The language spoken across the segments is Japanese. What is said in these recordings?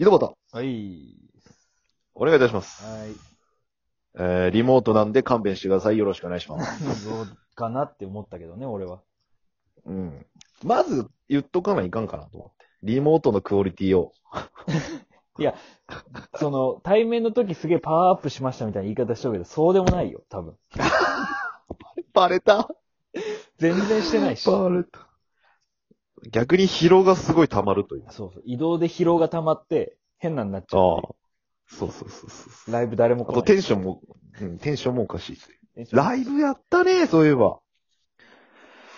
井戸端、はい。お願いいたします。はい。えー、リモートなんで勘弁してください。よろしくお願いします。どうかなって思ったけどね、俺は。うん。まず、言っとかないかんかなと思って。リモートのクオリティを。その、対面の時すげえパワーアップしましたみたいな言い方しとるけど、そうでもないよ、多分。バレた全然してないし。バレた。逆に疲労がすごい溜まるという。そうそう。移動で疲労が溜まって、変なになっちゃああう。。そうそうそうそう。ライブ誰もあと来ない。テンションも、うん、テンションもおかしいです。テンションライブやったね、そういえば。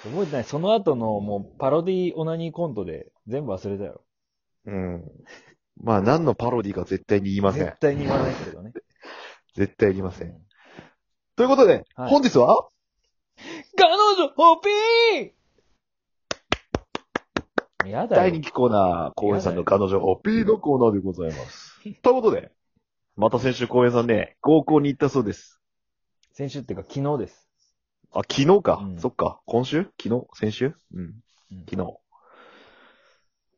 覚えてない。その後のもうパロディオナニーコントで全部忘れたよ。うん。まあ、何のパロディか絶対に言いません絶。対に言わないけどね。絶対言いません。ということで、はい本日は？彼女、ホッピーやだよ大人。気コーナー、公園さんの彼女、オピーのコーナーでございます。ということで、また先週公園さんね、合コンに行ったそうです。先週っていうか昨日です。あ、昨日か。うんそっか。今週？昨日？先週？うん。うん昨日。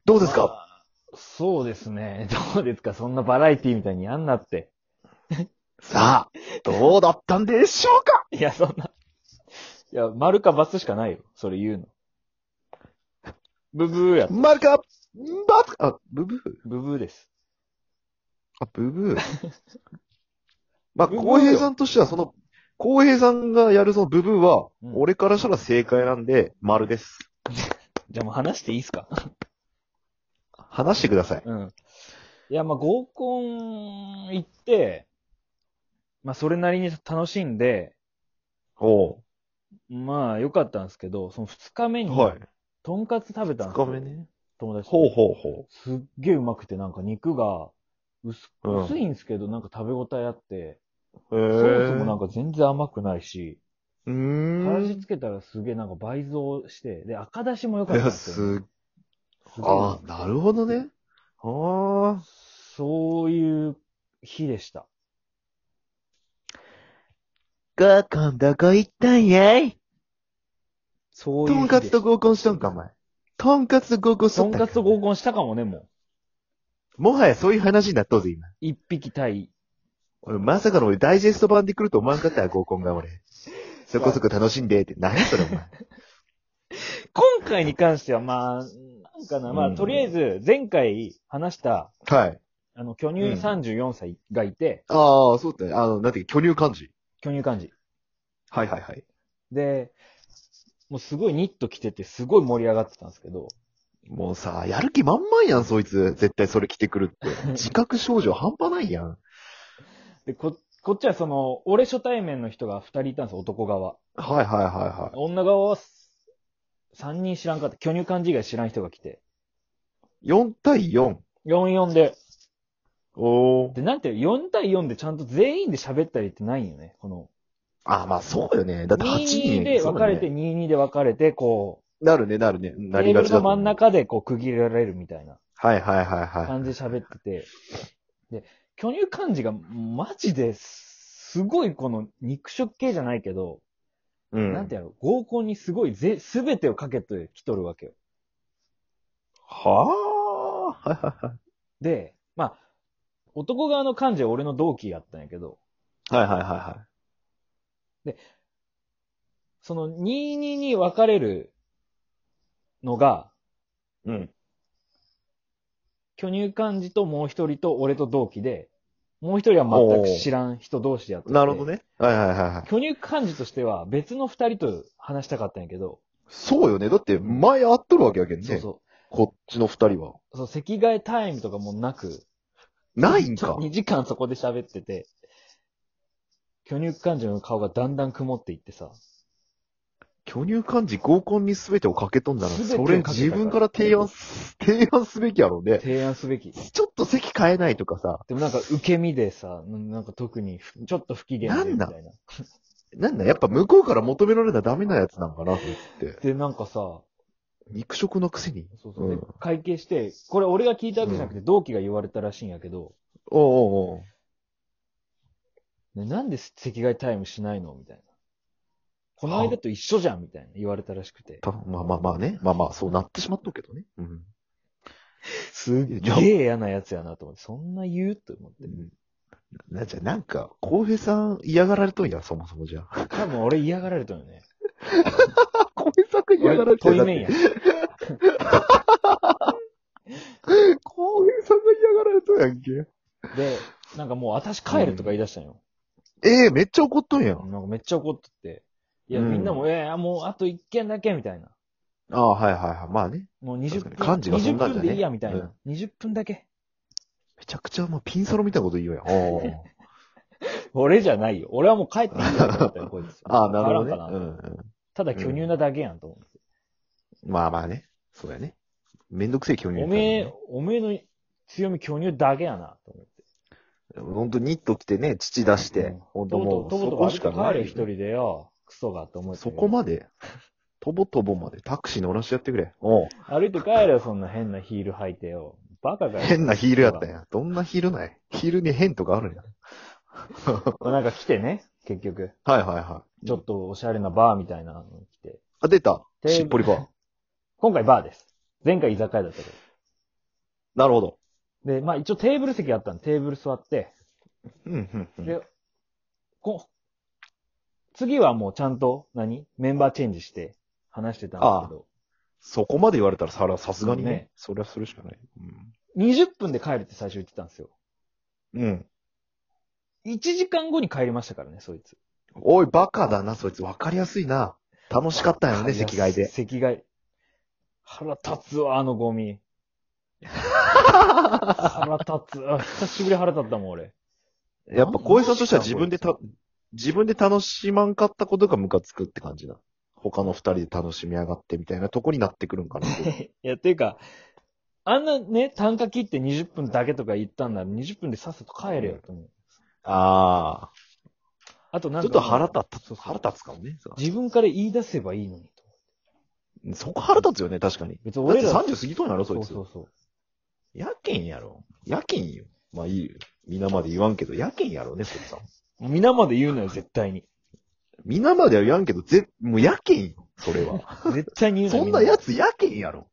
どうですか、まあそうですね。どうですか？そんなバラエティみたいにやんなって。さあ、どうだったんでしょうか？いや、そんな。いや、丸かバツしかないよ。それ言うの。ブブーや。丸かバツあ、ブブー？ブブーです。あ、ブブー？まあ、ブブーよ浩平さんとしては、その、浩平さんがやるそのブブーは、うん俺からしたら正解なんで、丸です。じゃあもう話していいっすか？話してください。うん。いや、まあ合コン行って、まあそれなりに楽しんで、おうまあ良かったんですけど、その二日目に、はい。とんかつ食べたんですよ。二日目ね。友達とほうほうほすっげえうまくて、なんか肉が薄、うん薄いんですけど、なんか食べ応えあって、う。へソースもなんか全然甘くないし、うーん。からしつけたらすげえなんか倍増して、で、赤だしも良かったんですよ、す、すごいああ、なるほどね。ああ。そういう日でした。合コンどこ行ったんやいそういう日とんかつと合コンしたんか、お前。とんかつと合コンしとったかとんかつと合コンしたかもね、もう。もはやそういう話になっとうぜ、今。一匹対、俺、まさかの俺、ダイジェスト版で来ると思わんかったよ、合コンが俺。そこそこ楽しんでって。何やそれ、お前。今回に関しては、まあ、なんかな、まあ、うんとりあえず、前回話した、はい。あの、巨乳34歳がいて、ああ、そうだね。あの、なんていうか巨乳漢字。巨乳漢字。はいはいはい。で、もうすごいニット着てて、すごい盛り上がってたんですけど、もうさ、やる気満々やん、そいつ。絶対それ着てくるって。自覚症状半端ないやん。で、こ、こっちはその、俺初対面の人が2人いたんですよ、男側。はいはいはいはい。女側は3人知らんかった。巨乳漢字以外知らん人が来て。4対4。44で。おー。で、なんていう、4対4でちゃんと全員で喋ったりってないんよね。この、あ、まあそうよね。だって8 22人。で分かれて、そう22で分かれて、こう、だねなるね、なるね。テなりがちだと思うーブルの真ん。中でこう区切られるみたいなはいはいはいはい。感じで喋ってて、で、巨乳漢字がマジですごいこの肉食系じゃないけど、うん。なんてやろ、合コンにすごいぜ、すべてをかけてきとるわけよ。はあ。はいはいはい。で、まあ、男側の漢字は俺の同期やったんやけど、はいはいはいはその22に分かれるのが、い。うん。巨乳漢字ともう一人と俺と同期で、もう一人は全く知らん人同士でやっててなるほど。ね。はいはいはいはい。巨乳漢字としては別の二人と話したかったんやけど、そうよね。だって前会っとるわけやけんね。そうそこっちの二人は。う。そう、席替えタイムとかもなく、ないんか。2時間そこで喋ってて、巨乳漢字の顔がだんだん曇っていってさ、巨乳漢字合コンに全てをかけとんだな。全てをそれかけたから自分から提案す、提案すべきやろうね。提案すべき。ちょっと席変えないとかさ。でもなんか受け身でさ、なんか特にふちょっと不機嫌でみたいな。なんだ、やっぱ向こうから求められたらダメなやつなんかな、それって。で、なんかさ、肉食のくせに？そうそう。でうん会計して、これ俺が聞いたわけじゃなくて同期が言われたらしいんやけど、おうおうおうね、なんで席替えタイムしないの？みたいな。この間と一緒じゃんみたいな言われたらしくて。たまあまあまあね。まあまあ、そうなってしまっとうけどね。うん。すっげえ嫌なやつやなと思って、そんな言うと思って。な、じゃあなんか、浩平さん嫌がられとんや、そもそもじゃあ。多分俺嫌がられたよね。浩平さんが嫌がられて俺、問い面や。浩平さんが嫌がられとんやんけ。で、なんかもう私帰るとか言い出したんよ。ええめっちゃ怒っとんやん。なんかめっちゃ怒ってて。いや、うんみんなも、いやいや、もうあと一件だけみたいな。ああ、はいはいはい。まあね。もう20分。確かに漢字がそん20なんじゃね分でいいや、みたいな。20分だけ。めちゃくちゃもうピンサロみたいなこと言うやん。おー俺じゃないよ。俺はもう帰っていいよ と思ったよ、こいつ。ああ、なるほどね。んかなうんうん。ただ巨乳なだけやんと思って。まあまあね。そうやね。めんどくせえ巨乳おめえ、おめえの強み巨乳だけやな、と思って。ほんとニット着てね、乳出してうん。ともう、そとぼとぼこしかない。帰れ一人でよ。クソがって思って。そこまで、とぼとぼまで？タクシー乗らしてやってくれ。おう歩いて帰れよ、そんな変なヒール履いてよ。バカかよ。変なヒールやったんや。どんなヒールないヒールに変とかあるんや。なんか来てね、結局。はいはいはい。ちょっとおしゃれなバーみたいなのに来て。あ、出た。しっぽりバー。今回バーです。前回居酒屋だったけど。なるほど。で、まあ一応テーブル席あったんで、テーブル座って、うん、うん、うん。で、こ次はもうちゃんと何、メンバーチェンジして話してたんですけど、そこまで言われたらさ、さすがにね。ねそれはするしかない。20分で帰るって最初言ってたんですよ。うん。うん。1時間後に帰りましたからね、そいつ。おい、バカだな、そいつ。わかりやすいな。楽しかったんよね、席替えで。席替え。腹立つわ、あのゴミ。腹立つ。あ久しぶり腹立ったもん、俺。やっぱ、小江さんとしては自分でた、自分で楽しまんかったことがムカつくって感じだ。他の二人で楽しみやがってみたいなとこになってくるんかな。いや、ていうか、あんなね、単価切って20分だけとか言ったんなら20分でさっさと帰れよと思う。ああ。あとなんか。ちょっと腹立つ、そうそう腹立つかもね。自分から言い出せばいいのにと。そこ腹立つよね、確かに。別に俺らだって30過ぎとんやろ、そいつ。そうそうそう。やけんやろ。やけんよ。まあいいよ。皆まで言わんけど、やけんやろね、そいつは。皆まで言うのよ、絶対に。皆までは言わんけど、ぜ、もうやけんよ、それは。絶対に言うのよ。そんなやつやけんやろ。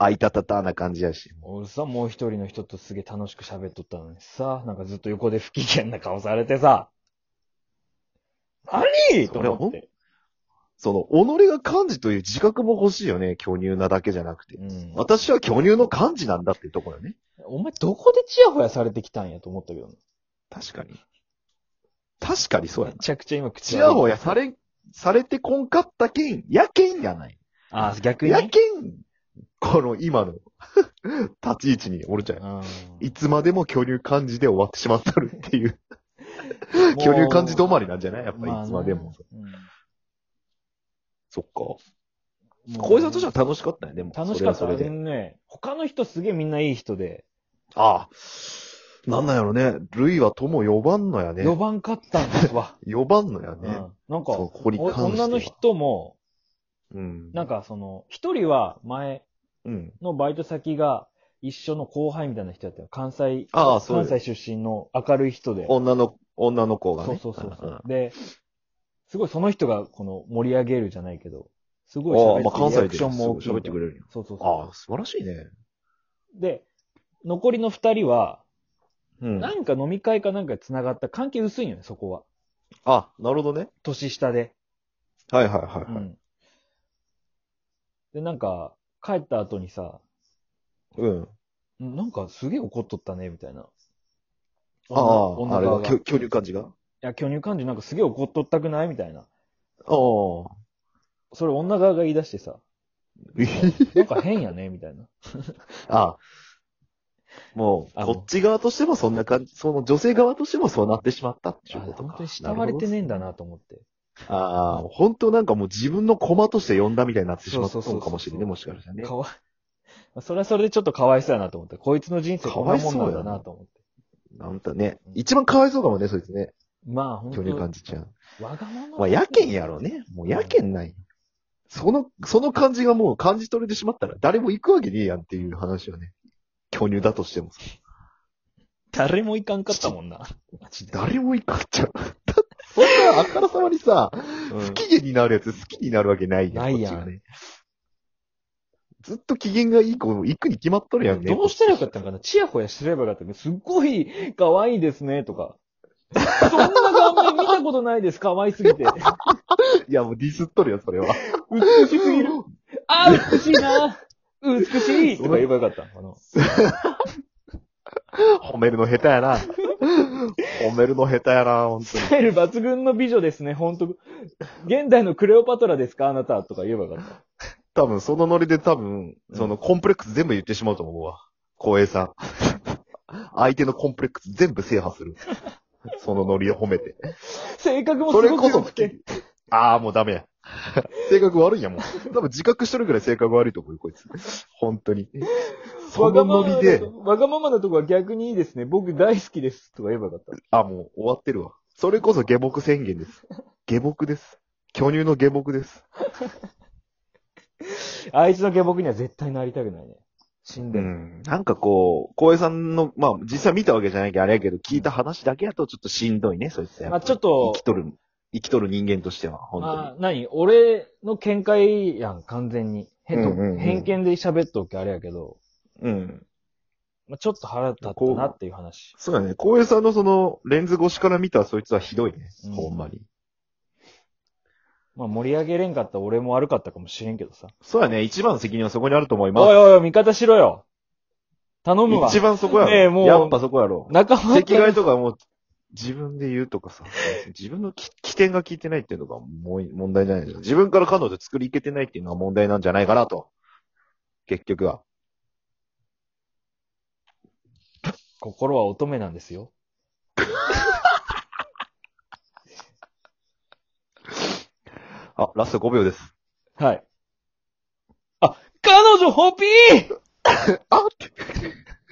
あいたたたな感じやし。俺さ、もう一人の人とすげえ楽しく喋っとったのにさ、なんかずっと横で不機嫌な顔されてさ、何？と思って。その、己が漢字という自覚も欲しいよね、巨乳なだけじゃなくて。うん。私は巨乳の漢字なんだっていうところよね。お前どこでチヤホヤされてきたんやと思ったけどね。確かに。確かにそうやな。めちゃくちゃ今口チヤホや。ヤされ、されてこんかったけん、やけんやない。あ、逆にやけん、この今の 立ち位置におるじゃん。うん。いつまでも巨乳漢字で終わってしまったるっていう。巨乳漢字止まりなんじゃない？やっぱいつまでも。うんそっか。小江さんとしては楽しかったね、でも。楽しかった。それはそれで。ね、他の人すげえみんないい人で、ああ。なんなんやろね。ルイは友呼ばんのやね。呼ばんかったんですわ。呼ばんのやうね。んなんか、そう、ここにお関しては。女の人も、うん。なんかその、一人は前うん。のバイト先が一緒の後輩みたいな人だったよ。関西、ああそう関西出身の明るい人で。女の、女の子がね。そうそうそうそう。んで、すごいその人がこの盛り上げるじゃないけど、すごいああ、喋まあ関西でってリアクションも大きい喋ってくれるんや。そうそうそああ、素晴らしいね。う。で、残りの二人は、うん。なんか飲み会かなんかで繋がった関係薄いんよね、そこは。あ、なるほどね。年下で。はいはいはいはい。うん。で、なんか、帰った後にさ、うん。んなんかすげえ怒っとったね、みたいな。ああ、あれは、女側がいき ょ巨乳漢字がや、巨乳感じなんかすげえ怒っとったくない？みたいな。ああ。それ女側が言い出してさ、なんか変やね、みたいな。あ あ。もう、あこっち側としてもそんな感じ、その女性側としてもそうなってしまったっていうあことか。本当に慕われてねえんだなと思って。ほど。ああ、本当なんかもう自分の駒として呼んだみたいになってしまったそうそうそうそうのかもしれないね、もしかしたらね。かわい、まあそれはそれでちょっとかわいそうやなと思って。こいつの人生こんなもんなんだなと思って。なんかね、一番かわいそうかもね、そいつね。まあ、本巨乳漢当字ちゃん。わがまま。まあ、やけんやろね。もうやけんない。その、その感じがもう感じ取れてしまったら誰も行くわけねえやんっていう話よね。巨乳だとしてもさ。誰もいかんかったもんな。誰も行かっちゃう。だってそんなあからさまにさ、うん不機嫌になるやつ好きになるわけないやん。ないやんこっちがね。ずっと機嫌がいい子、行くに決まっとるやんね。どうしたらよかったんかなチヤホヤすればよかったね。すっごい可愛いですね、とか。そんな顔面見たことないです、可愛すぎて。いや、もうディスっとるよ、それは。美しすぎる。あー、美しいな。美しいとか言えばよかった。あの褒めるの下手やな。褒めるの下手やな、本当に。スタイル抜群の美女ですね、ほんと。現代のクレオパトラですかあなたとか言えばよかった。多分、そのノリで多分、そのコンプレックス全部言ってしまうと思うわ。光栄さん。相手のコンプレックス全部制覇する。そのノリを褒めて。性格もそれすごこそく良くて。ああ、もうダメや。性格悪いんやもん。多分自覚しとるぐらい性格悪いと思うよ、こいつ。本当に。そわがのノリでままなと、わがままなとこは逆にいいですね。僕大好きです。とか言えばよかった。あ、もう終わってるわ。それこそ下僕宣言です。下僕です。巨乳の下僕です。あいつの下僕には絶対なりたくないね。死んでる。うん。なんかこう、光栄さんの、まあ、実際見たわけじゃないけど、あれやけど、聞いた話だけやとちょっとしんどいね、そいつまあちょっと生きとる、生きとる人間としては、本当に。まあ、何俺の見解やん、完全に。へとうんうんうん偏見で喋っとけあれやけど、うん。まあ、ちょっと腹立ったなっていう話。そうだね。光栄さんのその、レンズ越しから見たそいつはひどいね。うんほんまに。まあ盛り上げれんかった俺も悪かったかもしれんけどさ。そうやね。一番の責任はそこにあると思います。おいおいおい、味方しろよ。頼むわ。一番そこやろ。ねえもうやっぱそこやろ。仲間席替えとかもう、自分で言うとかさ、自分のき起点が効いてないっていうのがもう問題じゃないですか。自分から彼女作りいけてないっていうのが問題なんじゃないかなと。結局は。心は乙女なんですよ。あ、ラスト5秒です。はい。あ、彼女ホピーあって。